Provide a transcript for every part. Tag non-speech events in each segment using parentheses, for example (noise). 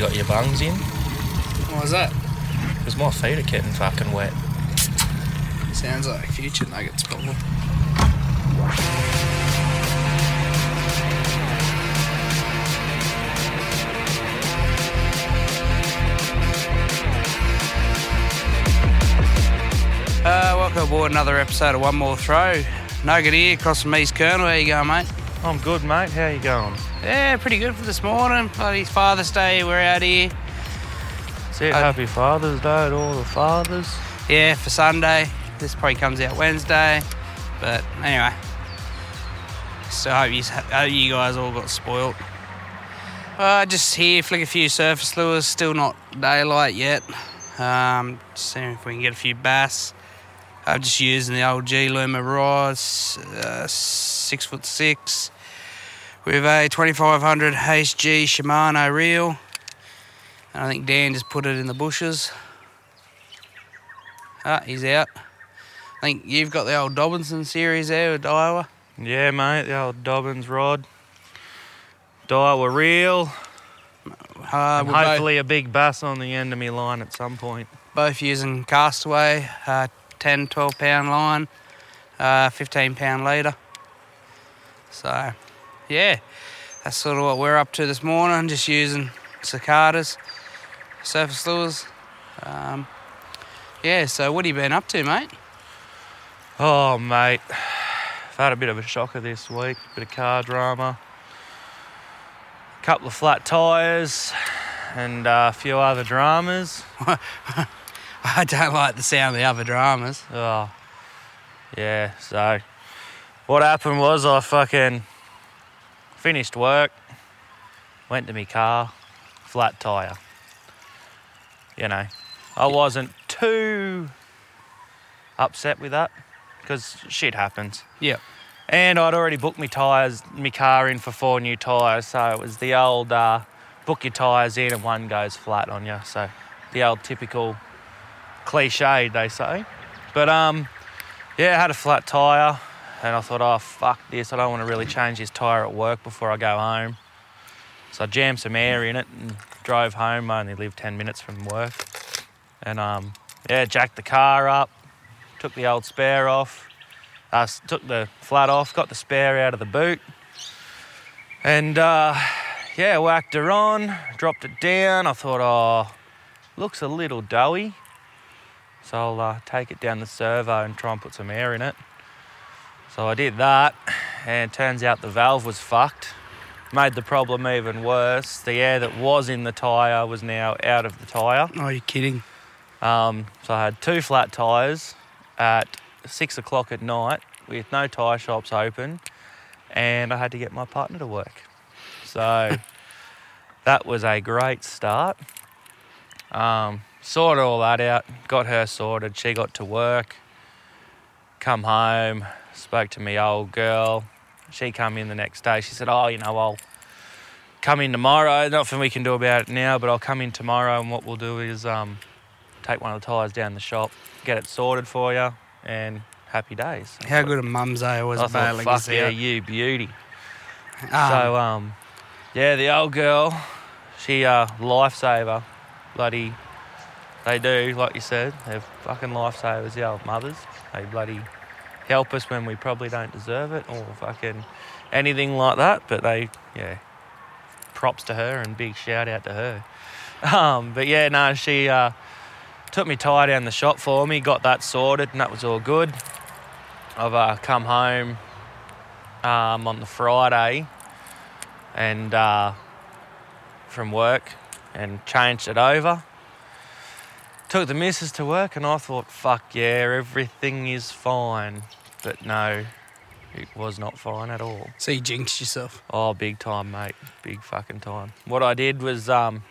you got your bungs in? What was that? Because my feet are getting fucking wet. Sounds like future nuggets, probably. Uh, welcome aboard another episode of One More Throw. Nugget here, across from East Colonel. How you going, mate? I'm good, mate. How you going? Yeah, pretty good for this morning. Bloody Father's Day, we're out here. That's it. Uh, Happy Father's Day to all the fathers. Yeah, for Sunday. This probably comes out Wednesday. But anyway. So I hope you, hope you guys all got spoilt. Uh, just here, flick a few surface lures. Still not daylight yet. Um, just seeing if we can get a few bass. I'm just using the old G. Loomis rods, uh, six foot six, with a 2500 HG Shimano reel. And I think Dan just put it in the bushes. Ah, he's out. I think you've got the old Dobinson series there with Daiwa. Yeah, mate. The old Dobbins rod. Daiwa reel. Uh, and we're both, hopefully a big bass on the end of my line at some point. both using Castaway, uh, 10, 12 pound line, uh, 15 pound leader. So, yeah, that's sort of what we're up to this morning, just using cicadas, surface lures. Um, yeah, so what have you been up to, mate? Oh, mate. I've had a bit of a shocker this week. Bit of car drama. A couple of flat tyres and uh, a few other dramas. (laughs) (laughs) I don't like the sound of the other dramas. Oh, yeah. So, what happened was I fucking finished work, went to my car, flat tyre. You know, I wasn't too upset with that because shit happens. Yep. And I'd already booked my tyres, my car in for four new tyres, so it was the old uh, book your tyres in and one goes flat on you. So the old typical cliche, they say. But um, yeah, I had a flat tyre, and I thought, oh fuck this, I don't want to really change this tyre at work before I go home. So I jammed some air in it and drove home. I only live 10 minutes from work. And um, yeah, jacked the car up, took the old spare off, uh, took the flat off, got the spare out of the boot, and uh, yeah, whacked her on, dropped it down. I thought, oh, looks a little doughy, so I'll uh, take it down the servo and try and put some air in it. So I did that, and turns out the valve was fucked. Made the problem even worse. The air that was in the tyre was now out of the tyre. Oh, you're kidding. Um, so I had two flat tyres at six o'clock at night with no tyre shops open, and I had to get my partner to work. So (laughs) that was a great start. Um, sorted all that out, got her sorted. She got to work, come home, spoke to me old girl. She come in the next day. She said, "Oh, you know, I'll come in tomorrow. Nothing we can do about it now, but I'll come in tomorrow, and what we'll do is um, take one of the tyres down the shop, get it sorted for you, and happy days. How good a mum's day was I thought, bailing fuck us yeah, out. you beauty. Um, so, um, yeah, the old girl, she uh, lifesaver, bloody, they do, like you said, they're fucking lifesavers, the old mothers. They bloody help us when we probably don't deserve it or fucking anything like that, but they, yeah, props to her and big shout out to her. (laughs) Um, but yeah, no, she uh, took me tie down the shop for me, got that sorted, and that was all good. I've uh, come home um, on the Friday and uh, from work and changed it over. Took the missus to work and I thought, fuck yeah, everything is fine. But no, it was not fine at all. So you jinxed yourself. Oh, big time, mate. Big fucking time. What I did was um,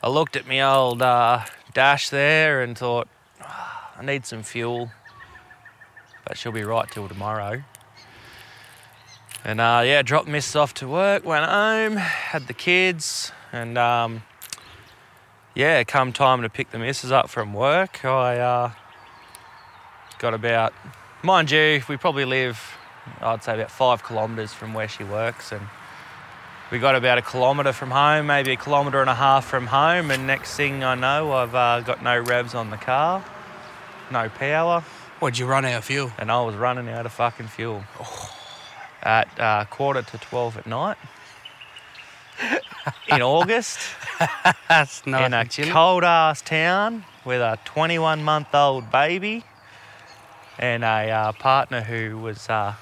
I looked at my old uh, dash there and thought, "Ah, I need some fuel, but she'll be right till tomorrow. And uh, yeah, dropped Miss off to work, went home, had the kids, and um, yeah, come time to pick the missus up from work, I uh, got about, mind you, we probably live, I'd say about five kilometres from where she works, and we got about a kilometre from home, maybe a kilometre and a half from home, and next thing I know, I've uh, got no revs on the car, no power, What'd you run out of fuel? and I was running out of fucking fuel. At uh, quarter to 12 at night in August That's not in a cold ass town with a 21 month old baby and a uh, partner who was, uh,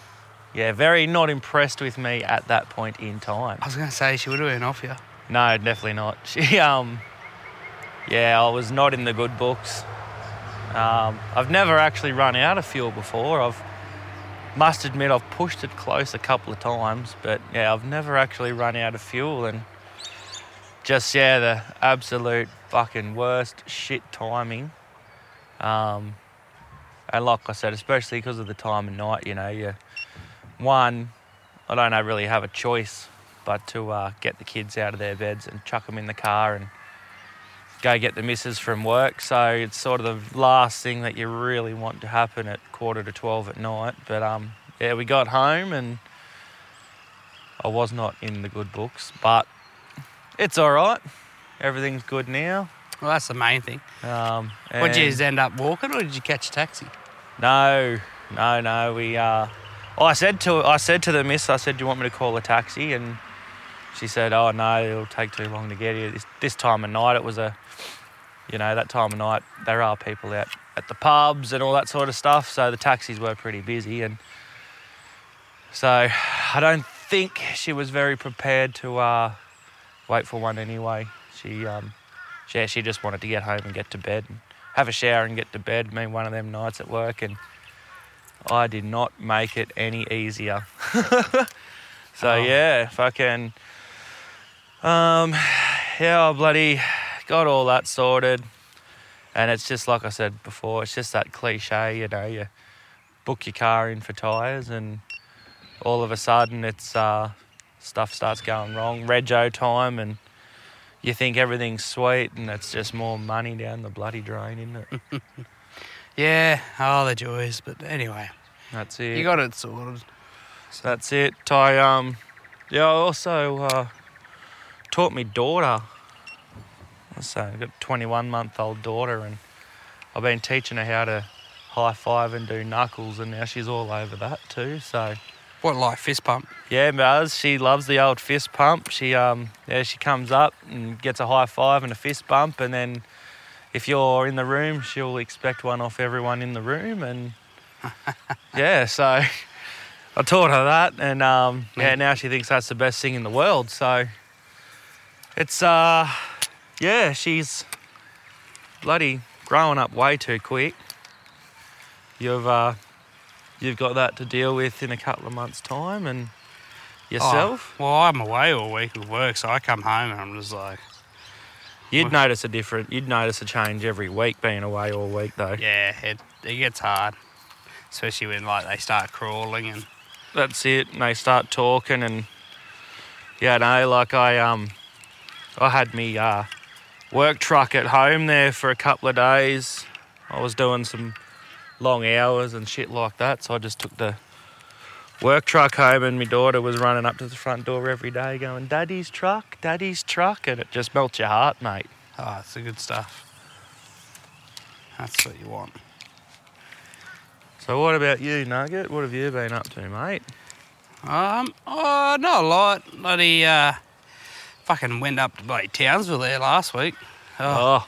yeah, very not impressed with me at that point in time. I was going to say she would have been off you. No, definitely not. (laughs) She, um, yeah, I was not in the good books. Um, I've never actually run out of fuel before. I've must admit I've pushed it close a couple of times, but yeah, I've never actually run out of fuel and just yeah, the absolute fucking worst shit timing. Um, and like I said, especially because of the time of night, you know, you one, I don't know, really have a choice but to uh, get the kids out of their beds and chuck them in the car and go get the missus from work. So it's sort of the last thing that you really want to happen at quarter to 12 at night. But um, yeah, we got home and I was not in the good books, but it's all right. Everything's good now. Well, that's the main thing. Um, Would you and- just end up walking or did you catch a taxi? No, no, no. We. Uh, I said to I said to the miss, I said, "Do you want me to call a taxi?" And she said, "Oh no, it'll take too long to get here." This, this time of night, it was a, you know, that time of night there are people out at the pubs and all that sort of stuff. So the taxis were pretty busy, and so I don't think she was very prepared to uh, wait for one anyway. She, um, yeah, she just wanted to get home and get to bed, and have a shower and get to bed. Me one of them nights at work, and I did not make it any easier. (laughs) so Oh. yeah, fucking, um, yeah, I bloody got all that sorted, and it's just like I said before, it's just that cliche, you know, you book your car in for tires, and all of a sudden it's uh, stuff starts going wrong, rego time, and you think everything's sweet, and it's just more money down the bloody drain, isn't it? (laughs) Yeah, oh, the joys. But anyway, That's it. you got it sorted. So that's it. I um, yeah, I also uh, taught me daughter. So I've got a 21 month old daughter, and I've been teaching her how to high five and do knuckles, and now she's all over that too. So What, like fist pump? yeah, Maz, she loves the old fist pump. She um, yeah, she comes up and gets a high five and a fist bump, and then if you're in the room, she'll expect one off everyone in the room, and (laughs) yeah, so I taught her that, and um, yeah, now she thinks that's the best thing in the world. So it's uh, yeah, she's bloody growing up way too quick. You've uh, you've got that to deal with in a couple of months' time, and yourself. Oh, well, I'm away all week with work, so I come home and I'm just like, You'd Well- notice a different. You'd notice a change every week being away all week though. yeah, it, it gets hard. Especially when like they start crawling and That's it. And they start talking and yeah, no, like I um, I had me uh, work truck at home there for a couple of days. I was doing some long hours and shit like that, so I just took the work truck home, and my daughter was running up to the front door every day, going, "Daddy's truck, Daddy's truck," and it just melts your heart, mate. oh, it's the good stuff. That's what you want. So what about you, Nugget? What have you been up to, mate? Um, oh, not a lot. Bloody, uh, fucking went up to bloody Townsville there last week. Oh, Oh,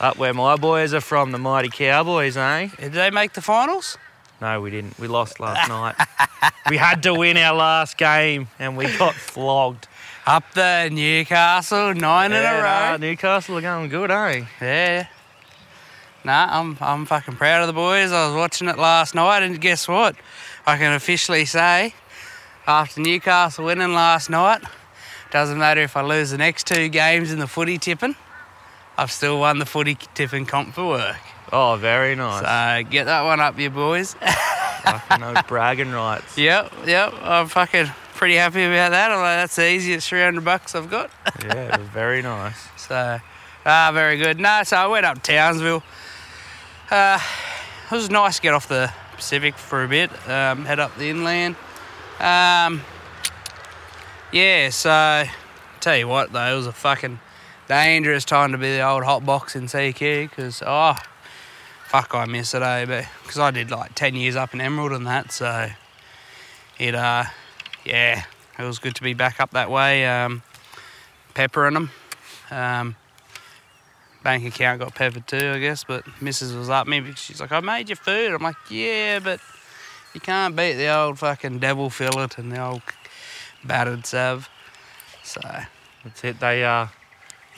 up where my boys are from, the mighty Cowboys, eh? did they make the finals? No, we didn't. We lost last (laughs) night. We had to win our last game and we got flogged. Up there, Newcastle, nine in Yeah, a nah, row. Newcastle are going good, eh? Yeah. Nah, I'm I'm fucking proud of the boys. I was watching it last night, and guess what? I can officially say, after Newcastle winning last night, doesn't matter if I lose the next two games in the footy tipping, I've still won the footy tipping comp for work. Oh, very nice. So get that one up, you boys. (laughs) Fucking those bragging rights. yep, yep. I'm fucking pretty happy about that. Although that's the easiest 300 bucks I've got. (laughs) Yeah, it was very nice. So, ah, very good. No, so I went up Townsville. Uh, it was nice to get off the Pacific for a bit, um, head up the inland. Um, Yeah, so tell you what though, it was a fucking dangerous time to be the old hot box in CQ because oh, fuck, I miss it, eh? Because I did like ten years up in Emerald and that, so it uh, yeah, it was good to be back up that way, um, peppering them. Um, bank account got peppered too, I guess, but Mrs. was up me because she's like, I made you food. I'm like, yeah, but you can't beat the old fucking devil fillet and the old battered sav. So That's it. They uh,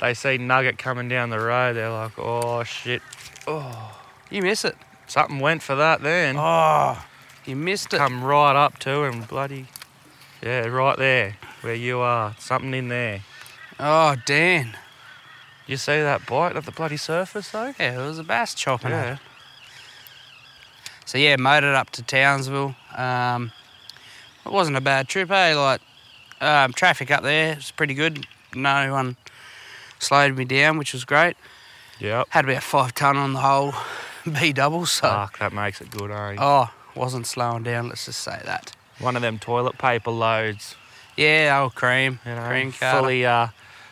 they see Nugget coming down the road. They're like, oh shit, Oh. you miss it. something went for that then. Oh, you missed it. Come right up to him, bloody. Yeah, right there where you are. Something in there. Oh, Dan. You see that bite at the bloody surface though? Yeah, it was a bass chopping Yeah. it. So yeah, motored up to Townsville. Um, it wasn't a bad trip, eh? Like um, traffic up there was pretty good. No one slowed me down, which was great. Yeah. Had about five ton on the whole (laughs) B double, so Fuck, that makes it good, eh? oh, wasn't slowing down. Let's just say that. One of them toilet paper loads. Yeah, old cream, You know, cream carter. fully uh,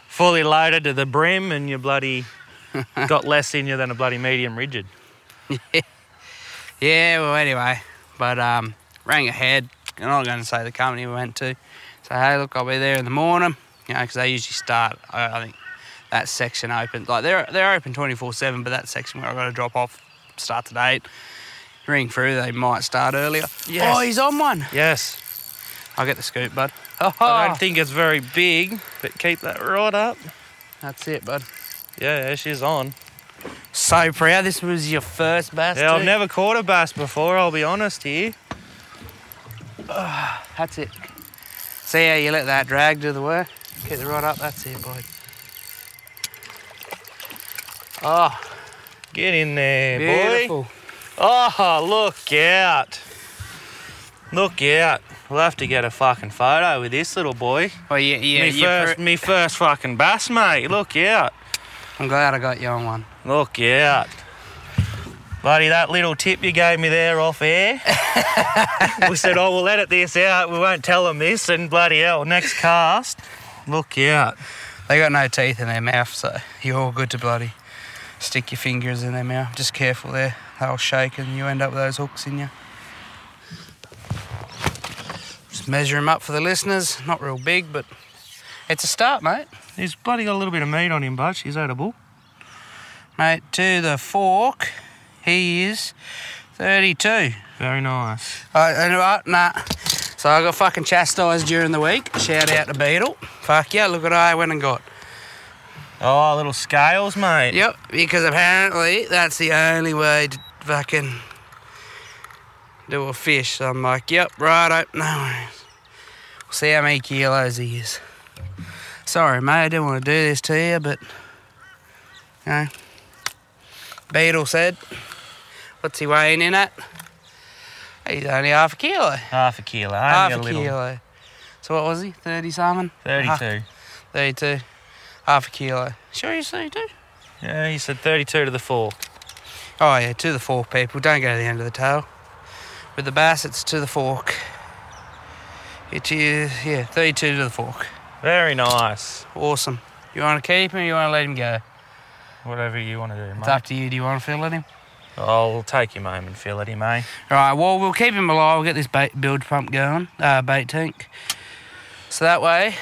fully loaded to the brim, and you bloody (laughs) got less in you than a bloody medium rigid. Yeah, well, anyway, but um, rang ahead. I'm not going to say the company we went to. So, hey, look, I'll be there in the morning, you know, because they usually start, I, I think, that section open. Like, they're, they're open 24 7, but that section where I've got to drop off starts at 8. Ring through, they might start earlier. Yes. Oh, he's on one. Yes. I'll get the scoop, bud. Oh, I don't oh. think it's very big, but keep that right up. that's it, bud. Yeah, she's on. So proud. This was your first bass. Yeah, I've never caught a bass before. I'll be honest here. (sighs) That's it. See how you let that drag do the work? Get the rod up. That's it, boy. Oh, Get in there, beautiful. boy. Oh, look out. Look out. We'll have to get a fucking photo with this little boy. Oh, yeah, yeah. me, first, fir- me first fucking bass, mate. Look out. I'm glad I got you on one. Look out. Buddy, that little tip you gave me there off air. we said, oh, we'll edit this out. We won't tell them this. And bloody hell, next cast. Look out. They got no teeth in their mouth, so you're all good to bloody stick your fingers in their mouth. Just careful there. They'll shake and you end up with those hooks in you. Just measure them up for the listeners. Not real big, but it's a start, mate. He's bloody got a little bit of meat on him, Butch. He's edible. Mate, to the fork, he is 32. Very nice. Uh, and? Nah. So I got fucking chastised during the week. Shout out to Beetle. Fuck yeah, look what I went and got. Oh, little scales, mate. Yep, because apparently that's the only way to fucking do a fish. So I'm like, yep, right, no worries. We'll see how many kilos he is. Sorry, mate, I didn't want to do this to you, but, you know, Beetle said, what's he weighing in at? He's only half a kilo. Half a kilo. Half a a little. kilo. So what was he? 30 something? 32. 32. Half a kilo. Sure you 32? Yeah, he said 32 to the fork. Oh yeah, to the fork, people. Don't go to the end of the tail. With the bass, it's to the fork. It is, yeah, 32 to the fork. Very nice. Awesome. You want to keep him or you want to let him go? Whatever you want to do, It's mate. up to you. Do you want to fillet him? I'll take him home and fill it, him, eh? Right, well, we'll keep him alive. We'll get this bait build pump going, uh, bait tank. So that way,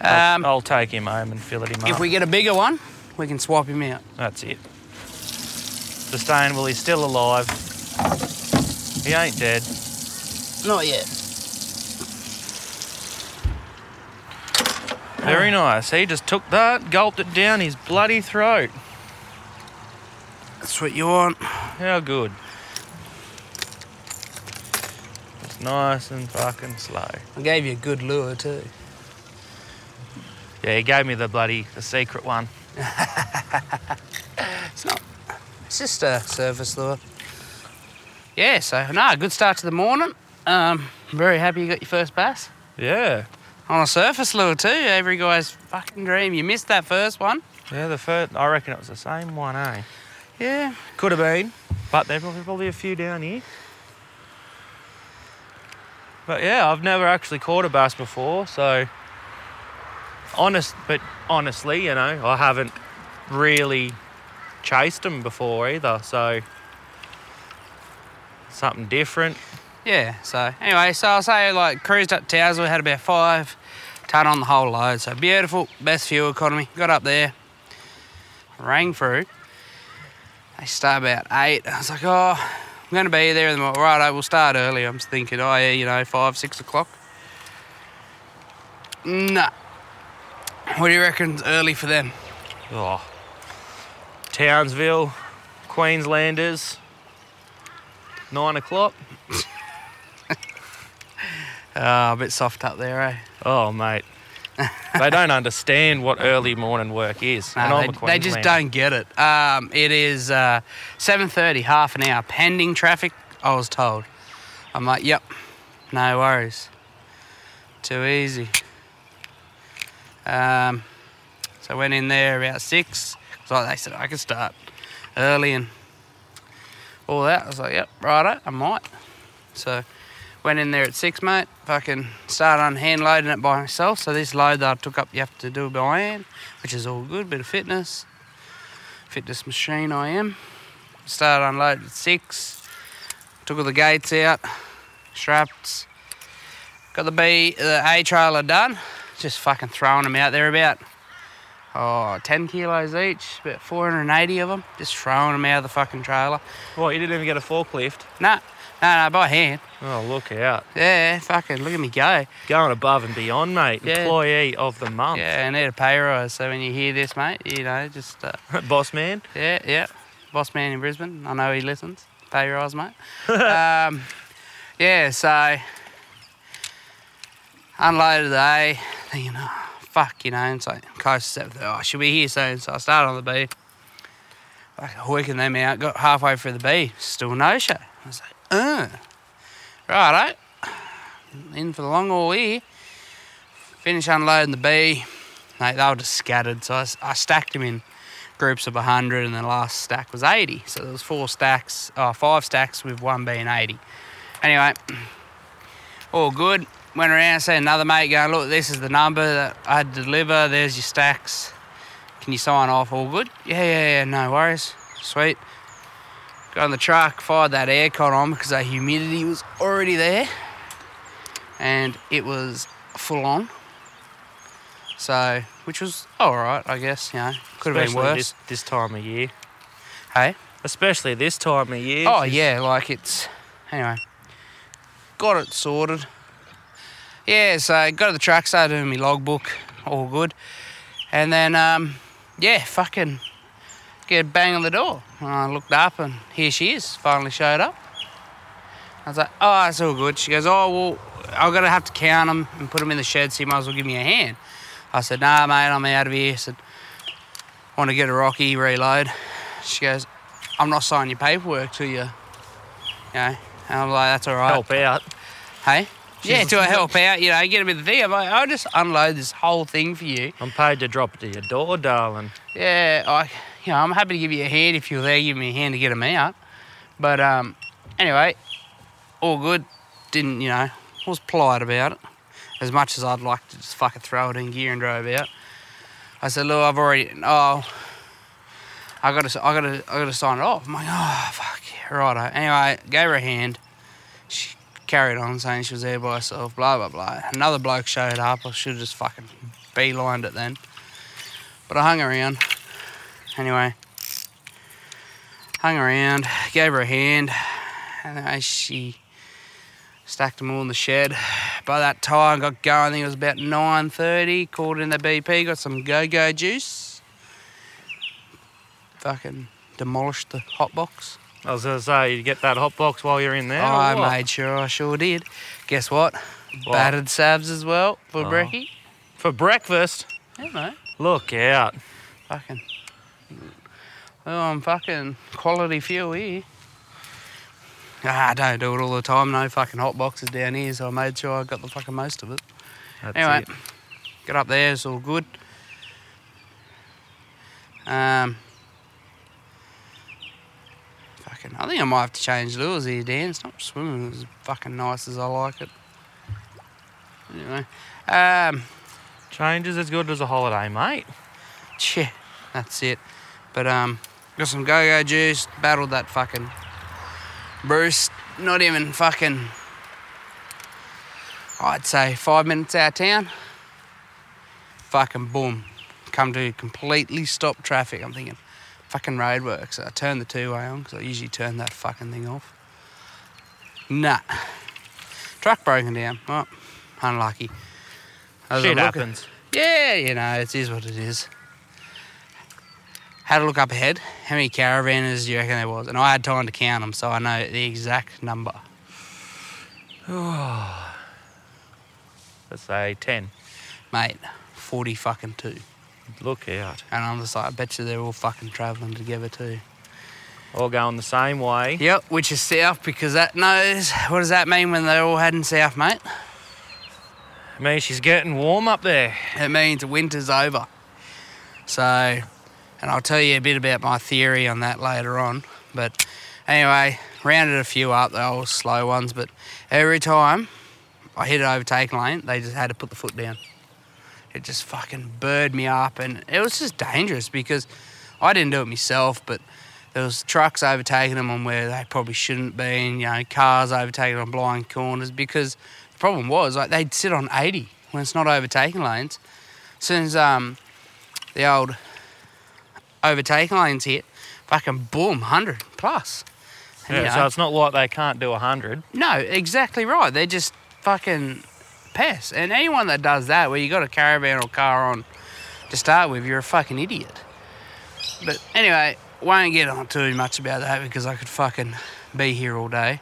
um, I'll take him home and fill it him if up. we get a bigger one, we can swap him out. That's it. Sustainable, he's still alive. He ain't dead. Not yet. Very nice. He just took that, gulped it down his bloody throat. That's what you want. How good. It's nice and fucking slow. I gave you a good lure too. Yeah, he gave me the bloody the secret one. (laughs) It's not. It's just a surface lure. Yeah, so no, good start to the morning. Um, very happy you got your first bass Yeah. on a surface lure too. Every guy's fucking dream. You missed that first one. Yeah, the first, I reckon it was the same one, eh? Yeah. Could have been, but there's probably, probably a few down here. But yeah, I've never actually caught a bass before, so honest, but honestly, you know, I haven't really chased them before either, so something different. Yeah, so anyway, so I'll say like cruised up Townsville, had about five ton on the whole load. So beautiful, best fuel economy. Got up there, rang through. They start about eight. I was like, oh, I'm going to be there. Right, we'll start early. I'm thinking, oh yeah, you know, five, six o'clock. Nah. What do you reckon's early for them? Oh, Townsville, Queenslanders, nine o'clock. Oh, (laughs) a bit soft up there, eh? Oh, mate. they don't understand what early morning work is. No, they, they just don't get it. Um, it is uh, 7.30, half an hour. Pending traffic, I was told. I'm like, yep, no worries. Too easy. Um, so I went in there about 6. So they said I could start early and all that. I was like, yep, righto, I might. So went in there at 6, mate. Fucking started on hand loading it by myself. So this load that I took up, you have to do by hand which is all good. Bit of fitness, fitness machine I am. Started unloading at six. Took all the gates out, straps. Got the B, the A trailer done. Just fucking throwing them out there about oh 10 kilos each, about 480 of them. Just throwing them out of the fucking trailer. What, you didn't even get a forklift? Nah, no, no, by hand. Oh, look out. Yeah, fucking look at me go. Going above and beyond, mate. Yeah. Employee of the month. Yeah, I need a pay rise. So when you hear this, mate, you know, just uh, (laughs) Boss man. Yeah, yeah. Boss man in Brisbane. I know he listens. Pay rise, mate. (laughs) um, yeah, so unloaded the A, thinking, oh, fuck, you know, and so close to seven. Oh, she'll be here soon. So I started on the B. Like working them out, got halfway through the B, still no show. I was like, uh, righto. In for the long haul here. Finish unloading the B. Mate, they were just scattered. So I stacked them in groups of 100 and the last stack was 80 so there was four stacks oh, five stacks with one being 80 anyway (clears throat) all good went around and see another mate going look this is the number that i had to deliver. There's your stacks. Can you sign off? All good. Yeah yeah yeah no worries. Sweet. Got on the truck fired that aircon on because the humidity was already there. And it was full on. So which was all right i guess you know. Could have been worse. This, this time of year. hey? Especially this time of year. Oh yeah, like it's anyway. Got it sorted. Yeah, so got to the truck, started doing my logbook, all good, and then um, yeah, fucking get a bang on the door. And I looked up and here she is, finally showed up. I was like, oh, it's all good. She goes, oh well, I'm gonna have to count them and put them in the shed, so you might as well give me a hand. I said, nah, mate, I'm out of here. I said, want to get a Rocky reload. She goes, I'm not signing your paperwork to you. You know, and I'm like, that's all right. Help out. Hey? Yeah, She's- to help out, you know, get a bit of thing. I'm like, I'll just unload this whole thing for you. I'm paid to drop it to your door, darling. Yeah, I, you know, I'm happy to give you a hand if you're there, give me a hand to get them out. But um, anyway, all good. Didn't, you know, was polite about it. As much as I'd like to just fucking throw it in gear and drove out. I said, look, I've already, oh, I gotta, I gotta, I gotta sign it off. I'm like, oh, fuck, yeah, righto. Anyway, gave her a hand. Carried on saying she was there by herself, blah, blah, blah. Another bloke showed up. I should have just fucking beelined it then. But I hung around. Anyway, hung around, gave her a hand, and she stacked them all in the shed. By that time, got going. I think it was about 9.30. Called in the BP, got some go-go juice. Fucking demolished the hot box. I was going to say, you get that hot box while you're in there. I made sure I sure did. Guess what? What? Battered savs as well for Oh. brekkie. For breakfast. Yeah, mate. Look out. Fucking. Well, I'm fucking quality fuel here. Ah, I don't do it all the time. No fucking hot boxes down here, so I made sure I got the fucking most of it. That's anyway, it. get up there. It's all good. Um. Fucking, I think I might have to change lures here, Dan. It's not swimming as fucking nice as I like it. Anyway, um, Change is as good as a holiday, mate. yeah, that's it. But um, got some go-go juice. Battled that fucking Bruce. Not even fucking. I'd say five minutes out of town. Fucking boom, come to completely stop traffic. I'm thinking, fucking roadworks. I turned the two-way on because I usually turn that fucking thing off. Nah. Truck broken down. Oh, unlucky. As Shit look at- happens. yeah, you know, it is what it is. Had a look up ahead. How many caravanners do you reckon there was? And I had time to count them, so I know the exact number. (sighs) Let's say 10. Mate, 40 fucking two. Look out. And I'm just like, I bet you they're all fucking travelling together too. All going the same way. Yep, which is south because that knows. What does that mean when they're all heading south, mate? I mean, she's getting warm up there. It means winter's over. So, and I'll tell you a bit about my theory on that later on. But anyway, rounded a few up, they all slow ones, but every time I hit an overtaking lane, they just had to put the foot down. It just fucking bird me up, and it was just dangerous because I didn't do it myself, but there was trucks overtaking them on where they probably shouldn't be, and, you know, cars overtaking on blind corners because the problem was like they'd sit on 80 when it's not overtaking lanes. As soon as um, the old overtaking lanes hit, fucking boom, 100 plus. And, Yeah, you so it's not like they can't do 100. no, exactly right. They're just fucking And anyone that does that, where you got a caravan or car on to start with, you're a fucking idiot. But anyway, won't get on too much about that because I could fucking be here all day.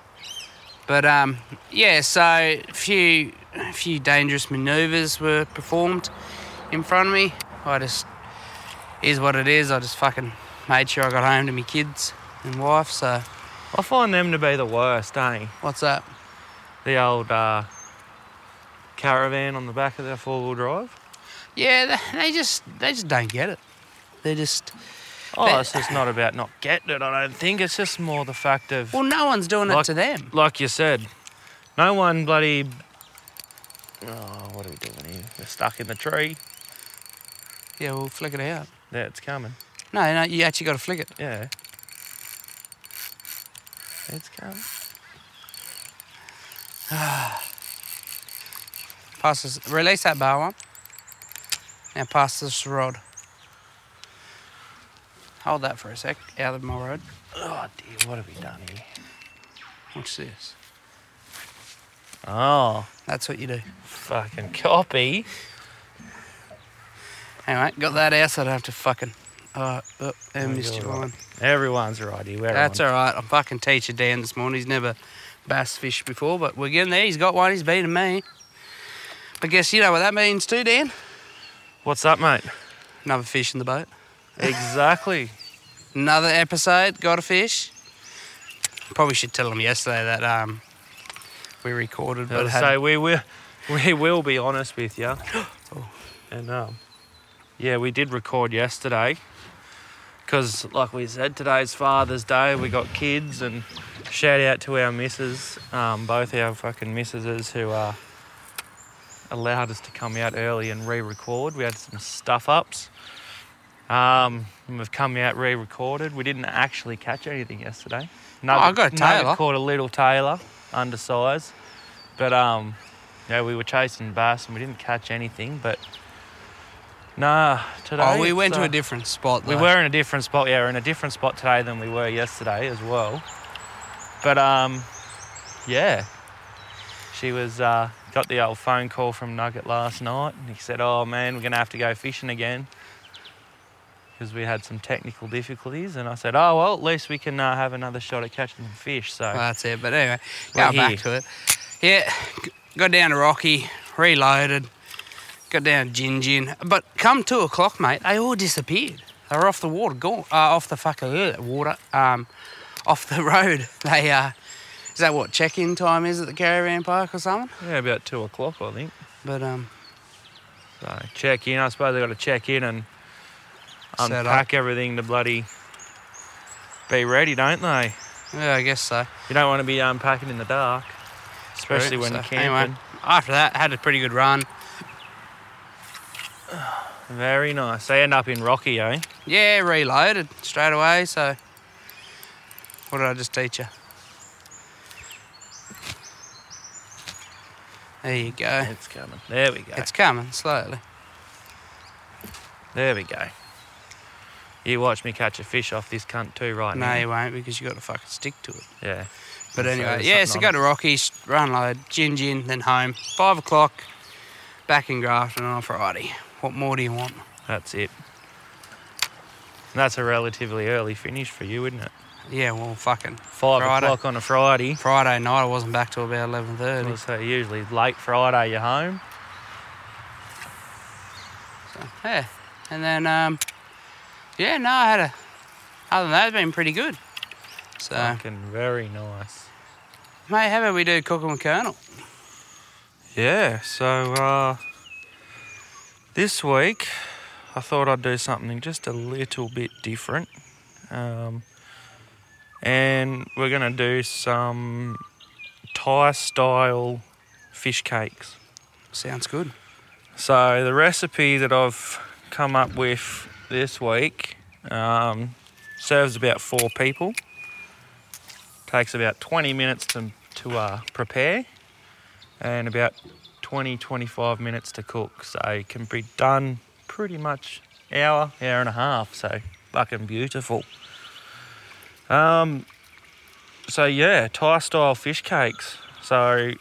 But um, yeah, so a few, a few dangerous manoeuvres were performed in front of me. I just is what it is. I just fucking made sure I got home to my kids and wife. So I find them to be the worst, eh? what's that? The old uh, caravan on the back of their four wheel drive. Yeah, they, they just they just don't get it. They just Oh, But- it's just not about not getting it, I don't think. It's just more the fact of, well, no one's doing it Like- to them. like you said, no one bloody. Oh, what are we doing here? We're stuck in the tree. Yeah, we'll flick it out. Yeah, it's coming. No, no, you actually got to flick it. Yeah. It's coming. (sighs) (sighs) Ah. Pass this, release that bar one. Now pass this rod. Hold that for a sec, out of my road. Oh dear, what have we done here? Watch this. Oh, That's what you do. fucking copy. Anyway, got that out so I don't have to fucking. Uh, oh, I Oh, missed your right. line. Everyone's right here. That's all right. I'm fucking teacher Dan this morning. He's never bass fished before, but we're getting there. He's got one. He's beating me. But guess you know what that means too, Dan? What's up, mate? Another fish in the boat. exactly. (laughs) Another episode. Got a fish. Probably should tell them yesterday that um we recorded, but had, say we will, (laughs) we will be honest with you. (gasps) And um, yeah, we did record yesterday because, like we said, today's Father's Day. We got kids, and shout out to our missus, um, both our fucking missuses who uh, allowed us to come out early and re-record. We had some stuff ups. Um, we've come out re-recorded. We didn't actually catch anything yesterday. Oh, I got a tailor. caught a little tailor, undersized. But um, yeah, we were chasing bass and we didn't catch anything. But nah, today. oh, we went to uh, a different spot. We were in a different spot. Yeah, we're in a different spot today than we were yesterday as well. But um, yeah, she was uh, got the old phone call from Nugget last night, and he said, "Oh man, we're gonna have to go fishing again." Because we had some technical difficulties, and I said, "Oh well, at least we can uh, have another shot at catching some fish." So Well, that's it. But anyway, going back to it. Yeah, got down to Rocky, reloaded, got down to Gin Gin. But come two o'clock, mate, they all disappeared. They were off the water, gone, uh, off the fucking water, um, off the (laughs) road. They, uh, is that what check-in time is at the caravan park or something? yeah, about two o'clock, I think. But um, So check in. I suppose they got to check in and unpack everything to bloody be ready, don't they? yeah, I guess so. You don't want to be unpacking in the dark. especially when So, camping. Anyway, after that, had a pretty good run. Very nice. They end up in Rocky, eh? Yeah, reloaded straight away. So, what did I just teach you? There you go. It's coming. There we go. It's coming slowly. There we go. You watch me catch a fish off this cunt too, right No, now. you won't because you got to fucking stick to it. Yeah. But anyway, yeah. So go on to Rockies, run load, gin gin, then home. Five o'clock, back in Grafton on Friday. What more do you want? That's it. That's a relatively early finish for you, isn't it? Yeah, well, fucking Five Friday. o'clock on a Friday. Friday night. I wasn't back till about eleven thirty. So usually late Friday you're home. So, yeah, and then um, yeah, no, I had a. Other than that, it's been pretty good. So, Fucking very nice. mate, how about we do Cooking with Colonel? Yeah, so uh, this week I thought I'd do something just a little bit different. Um, and we're going to do some Thai style fish cakes. Sounds good. So the recipe that I've come up with this week um, serves about four people. Takes about 20 minutes to, to uh, prepare and about 20 25 minutes to cook. So it can be done pretty much hour, hour and a half. So fucking beautiful. Um, so yeah, Thai style fish cakes. So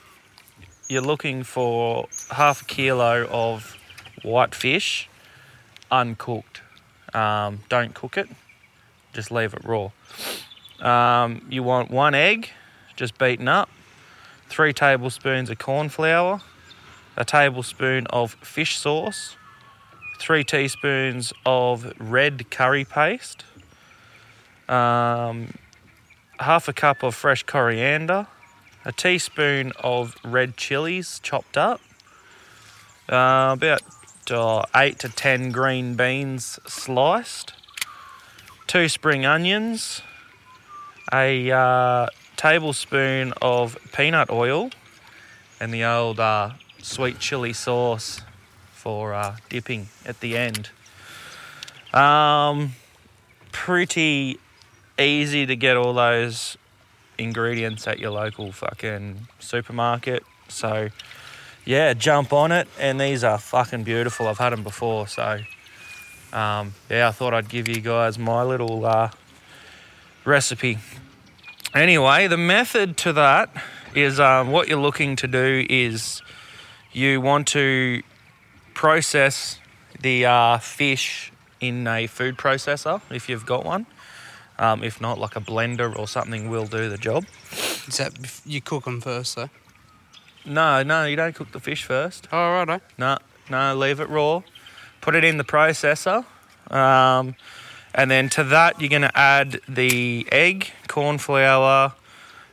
you're looking for half a kilo of white fish, uncooked. Um, don't cook it, just leave it raw. Um, you want one egg, just beaten up, three tablespoons of corn flour, a tablespoon of fish sauce, three teaspoons of red curry paste, um, half a cup of fresh coriander, a teaspoon of red chilies chopped up, uh, about uh, eight to ten green beans sliced, two spring onions, a uh, tablespoon of peanut oil, and the old uh, sweet chili sauce for uh, dipping at the end. Um, pretty easy to get all those ingredients at your local fucking supermarket. So, yeah, jump on it. And these are fucking beautiful. I've had them before. So, um, yeah, I thought I'd give you guys my little uh, recipe. Anyway, the method to that is um, what you're looking to do is you want to process the uh, fish in a food processor if you've got one. Um, if not, like a blender or something will do the job. Is that you cook them first, though? No, no, you don't cook the fish first. Oh, righto. No, no, leave it raw. Put it in the processor. Um, and then to that, you're going to add the egg, corn flour,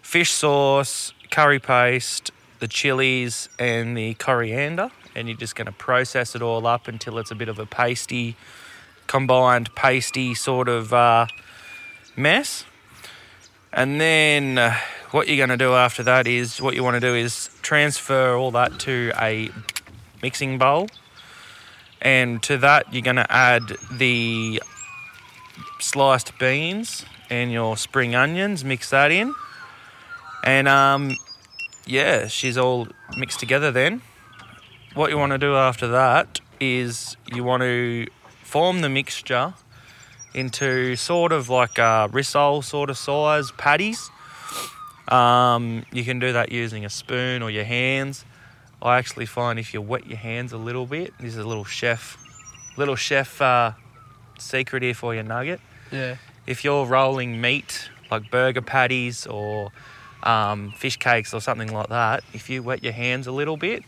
fish sauce, curry paste, the chilies, and the coriander. And you're just going to process it all up until it's a bit of a pasty, combined pasty sort of uh, mess. And then uh, what you're going to do after that is what you want to do is transfer all that to a mixing bowl. And to that, you're going to add the sliced beans and your spring onions, mix that in. And um, yeah, she's all mixed together then. What you want to do after that is you want to form the mixture into sort of like a rissole sort of size patties. Um, you can do that using a spoon or your hands. I actually find if you wet your hands a little bit, this is a little chef, little chef uh, secret here for your nugget. Yeah. If you're rolling meat like burger patties or um, fish cakes or something like that, if you wet your hands a little bit,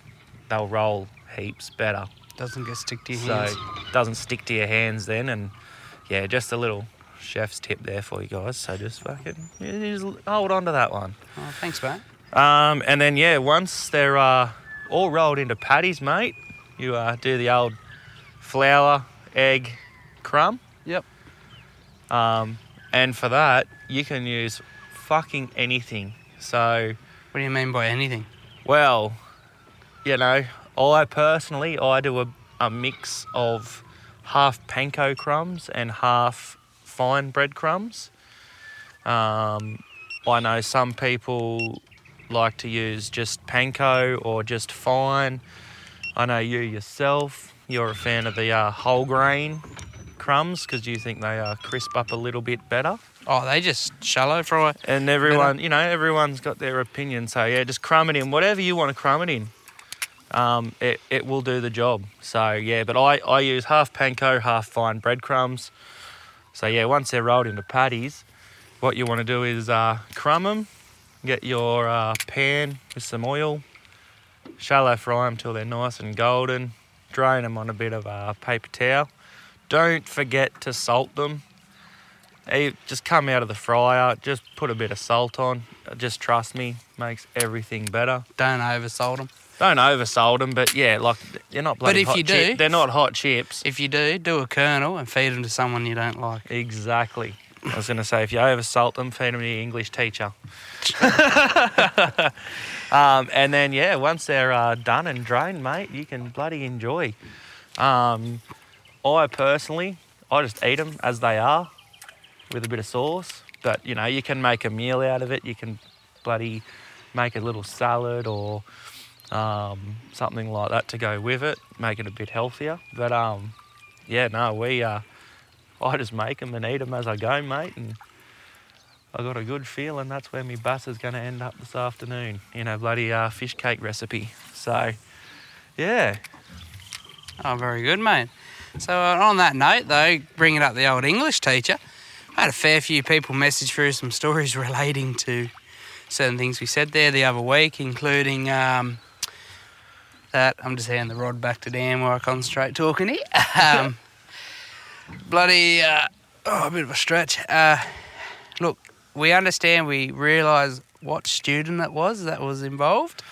they'll roll heaps better. Doesn't get stick to your So hands. it doesn't stick to your hands then. And yeah, just a little chef's tip there for you guys. So just fucking just hold on to that one. Oh, thanks, mate. Um, and then yeah, once they're uh, all rolled into patties, mate, you uh, do the old flour, egg, crumb. Yep. Um, and for that, you can use fucking anything. So What do you mean by anything? Well, you know, I personally I do a, a mix of half panko crumbs and half fine breadcrumbs. Um, I know some people like to use just panko or just fine. I know you yourself, you're a fan of the uh, whole grain crumbs because you think they uh, crisp up a little bit better. Oh, they just shallow fry. And everyone, you know, everyone's got their opinion. So yeah, just crumb it in, whatever you want to crumb it in. Um, it, it will do the job. So yeah, but I, I use half panko, half fine breadcrumbs. So yeah, once they're rolled into patties, what you want to do is uh, crumb them, get your uh, pan with some oil, shallow fry them till they're nice and golden, drain them on a bit of a paper towel. Don't forget to salt them. Just come out of the fryer, just put a bit of salt on. Just trust me, makes everything better. Don't oversalt them. Don't oversalt them, but yeah, like they're not bloody if hot you chip- do- they're not hot chips. If you do, do a kernel and feed them to someone you don't like. Exactly. I was going to say, if you oversalt them, feed them to your English teacher. (laughs) um, and then, yeah, once they're uh, done and drained, mate, you can bloody enjoy. Um, I personally, I just eat them as they are with a bit of sauce. But, you know, you can make a meal out of it. You can bloody make a little salad or um, something like that to go with it, make it a bit healthier. But, um, yeah, no, we... Uh, I just make them and eat them as I go, mate. And I got a good feeling that's where my bus is going to end up this afternoon in a bloody uh, fish cake recipe. So, yeah, Oh, very good, mate. So uh, on that note, though, bringing up the old English teacher, I had a fair few people message through some stories (laughs) relating to certain things we said there the other week, including um, that I'm just handing the rod back to Dan while I concentrate talking here. Um, bloody, uh, oh, a bit of a stretch. Uh, look, we understand, we realise what student it was that was involved,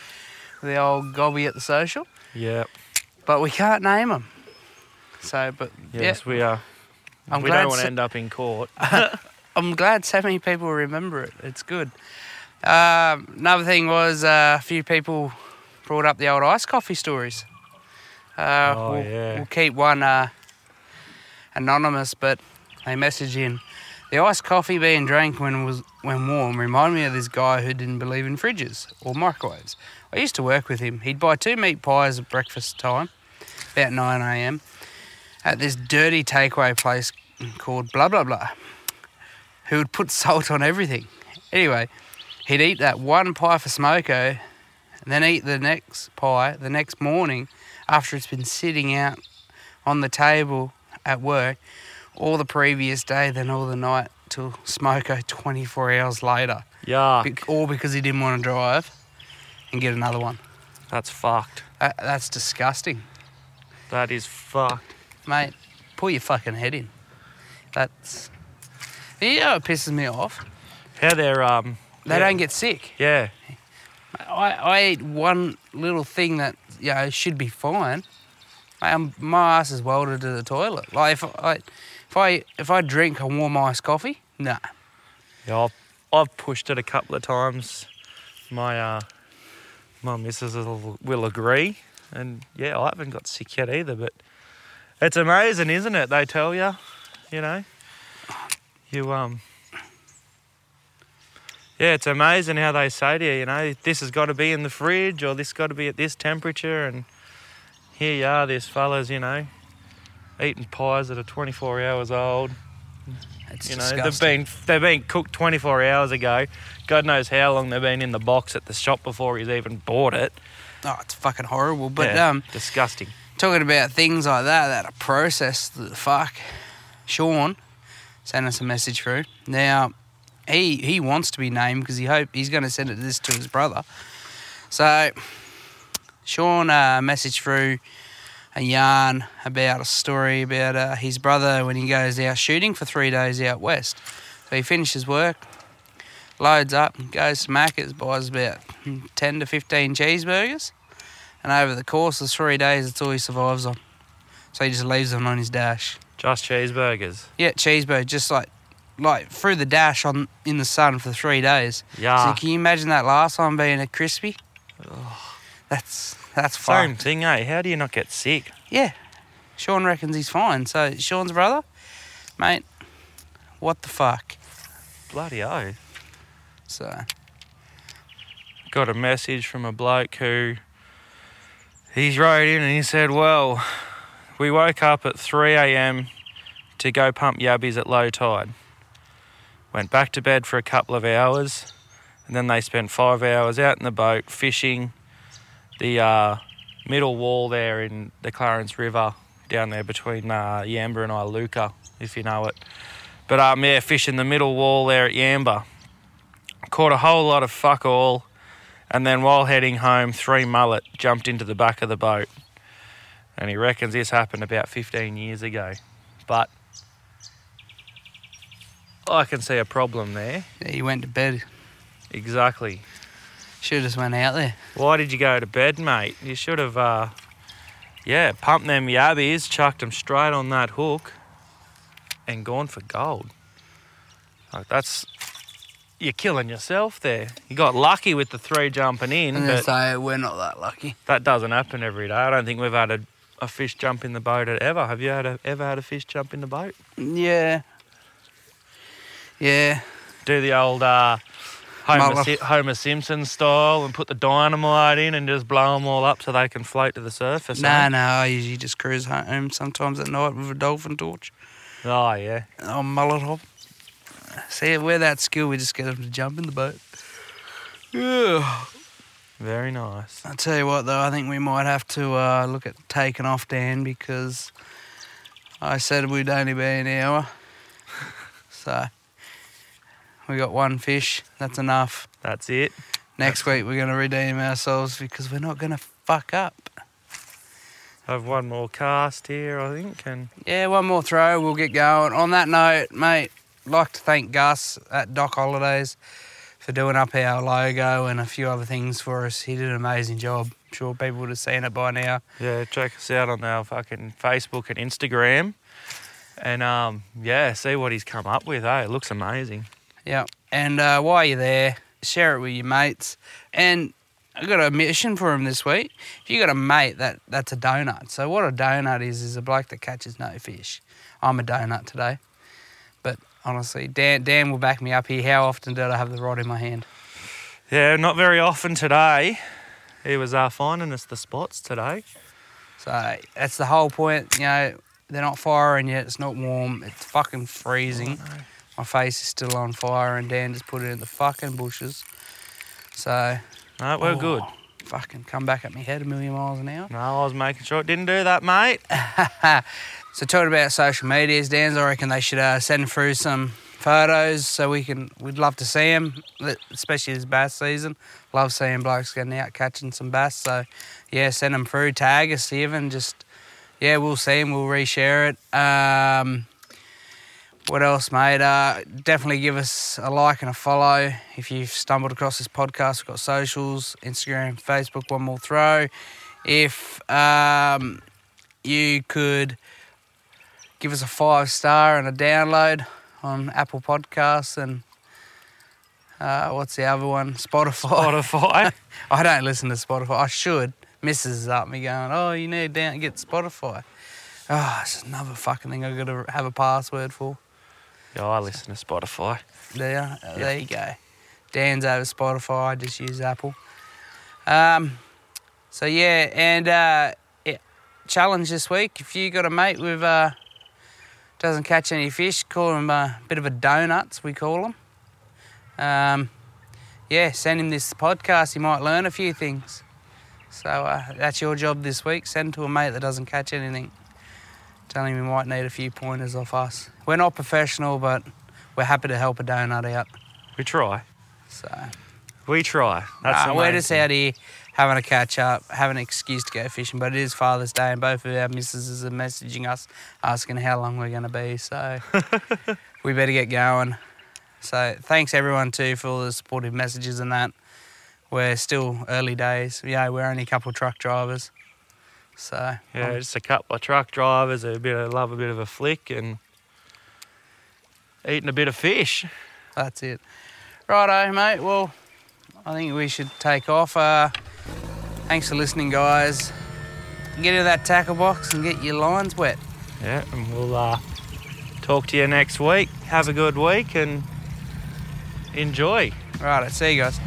the old gobby at the social yeah, but we can't name them. So, but yes, we are. I'm we don't want so- to end up in court. (laughs) (laughs) I'm glad so many people remember it. It's good. Um, another thing was uh, a few people brought up the old ice coffee stories. Uh, Oh, we'll, yeah. we'll keep one uh, anonymous, but they message in. The iced coffee being drank when was when warm reminded me of this guy who didn't believe in fridges or microwaves. I used to work with him. He'd buy two meat pies at breakfast time, about 9 a.m. at this dirty takeaway place called blah blah blah. Who would put (laughs) salt on everything. Anyway, he'd eat that one pie for smoko, and then eat the next pie the next morning after it's been sitting out on the table at work all the previous day, then all the night till smoko 24 hours later. Yeah. Be- all because he didn't want to drive and get another one. that's fucked. That, that's disgusting. That is fucked. Mate, pull your fucking head in. That's. You know what pisses me off? How they're um. They yeah, don't get sick. Yeah, I, I eat one little thing that you know should be fine. I'm, my ass is welded to the toilet. Like if I if I if I drink a warm iced coffee, nah. yeah. I've, I've pushed it a couple of times. My uh, my missus will agree, and yeah, I haven't got sick yet either. But it's amazing, isn't it? They tell you, you know, you um. Yeah, it's amazing how they say to you, you know, this has got to be in the fridge or this got to be at this temperature, and here you are, this fella's, you know, eating pies that are 24 hours old. It's You know, they've disgusting. been they've been cooked 24 hours ago. God knows how long they've been in the box at the shop before he's even bought it. Oh, it's fucking horrible. But Yeah, um, disgusting. talking about things like that that are processed, the fuck. Sean sent us a message through. Now, he he wants to be named because he hope he's going to send it this to his brother. So, Sean uh, messaged through a yarn about a story about uh, his brother when he goes out shooting for three days out west. So he finishes work, loads up, goes to Macca's, buys about 10 to 15 cheeseburgers, and over the course of three days, it's all he survives on. So he just leaves them on his dash. Just cheeseburgers. Yeah, cheeseburger, just like like through the dash on in the sun for three days. Yeah. So can you imagine that last one being a crispy? That's that's fine. Same thing, eh? How do you not get sick? Yeah. Sean reckons he's fine. So Sean's brother, mate, what the fuck? Bloody oh. So Got a message from a bloke who he's wrote in and he said, Well, we woke up at 3 a.m. to go pump yabbies at low tide. Went back to bed for a couple of hours and then they spent five hours out in the boat fishing the uh, middle wall there in the Clarence River down there between uh, Yamba and Iluka, if you know it. But um, yeah, fishing the middle wall there at Yamba. Caught a whole lot of fuck all, and then while heading home, three mullet jumped into the back of the boat. And he reckons this happened about 15 years ago. But I can see a problem there. yeah, he went to bed. Exactly. Should have just went out there. Why did you go to bed, mate? You should have, uh, yeah, pumped them yabbies, chucked them straight on that hook, and gone for gold. Like that's, you're killing yourself there. You got lucky with the three jumping in, And but say we're not that lucky. that doesn't happen every day. I don't think we've had a, a fish jump in the boat ever. Have you had a, ever had a fish jump in the boat? Yeah. Yeah. Do the old uh, Homer, Si- Homer Simpson style and put the dynamite in and just blow them all up so they can float to the surface. eh? Nah, nah. I usually just cruise home sometimes at night with a dolphin torch Oh yeah. on mullet hop. See, we're that skill. We just get them to jump in the boat. Yeah. Very nice. I tell you what, though, I think we might have to uh, look at taking off Dan because I said we'd only be an hour. (laughs) so we got one fish. That's enough. That's it. Next week we're going to redeem ourselves because we're not going to fuck up. I have one more cast here, I think, and Yeah, one more throw. We'll get going. On that note, mate, like to thank Gus at Doc Holidays for doing up our logo and a few other things for us. He did an amazing job. I'm sure people would have seen it by now. yeah, check us out on our fucking Facebook and Instagram, and um, yeah, see what he's come up with. Hey, it looks amazing. Yeah. And uh, while you're there, share it with your mates. And I got a mission for him this week. If you got a mate, that that's a donut. So what a donut is is a bloke that catches no fish. I'm a donut today. But honestly, Dan Dan will back me up here. How often did I have the rod in my hand? Yeah, not very often today. He was uh, finding us the spots today. So that's the whole point. You know, they're not firing yet. It's not warm. It's fucking freezing. My face is still on fire, and Dan just put it in the fucking bushes. So No, we're oh, good. Fucking come back at me head a million miles an hour. No, I was making sure it didn't do that, mate. (laughs) So talking about social medias, Dan's, I reckon they should uh, send through some photos so we can. We'd love to see them, especially this bass season. Love seeing blokes getting out catching some bass. So yeah, send them through. Tag us even. Just yeah, we'll see them. We'll reshare it. Um, what else, mate? Uh, definitely give us a like and a follow if you've stumbled across this podcast. We've got socials, Instagram, Facebook, One More Throw. If um, you could give us a five star and a download on Apple Podcasts and uh, what's the other one? Spotify. Spotify. (laughs) I don't listen to Spotify. I should. Mrs. is up me going, oh, you need to down get Spotify. Oh, it's another fucking thing I've got to have a password for. Yeah, I listen to Spotify. There, uh, there you go. Dan's over Spotify. I just use Apple. Um, so yeah, and uh, yeah, challenge this week. If you got a mate with uh, doesn't catch any fish, call him a bit of a donuts. We call him. Um, yeah, send him this podcast. He might learn a few things. So uh, that's your job this week. Send to a mate that doesn't catch anything. Tell him he might need a few pointers off us. We're not professional, but we're happy to help a donut out. We try. So We try. That's the we're just thing. out here having a catch up, having an excuse to go fishing. But it is Father's Day, and both of our missuses are messaging us asking how long we're going to be. So (laughs) we better get going. So thanks everyone too for all the supportive messages and that. We're still early days. Yeah, we're only a couple of truck drivers. So Yeah, um, just a couple of truck drivers, a bit of love, a bit of a flick, and eating a bit of fish. That's it. Righto, mate. Well, I think we should take off. Uh, Thanks for listening, guys. Get into that tackle box and get your lines wet. Yeah, and we'll uh, talk to you next week. Have a good week and enjoy. Right, I see you guys.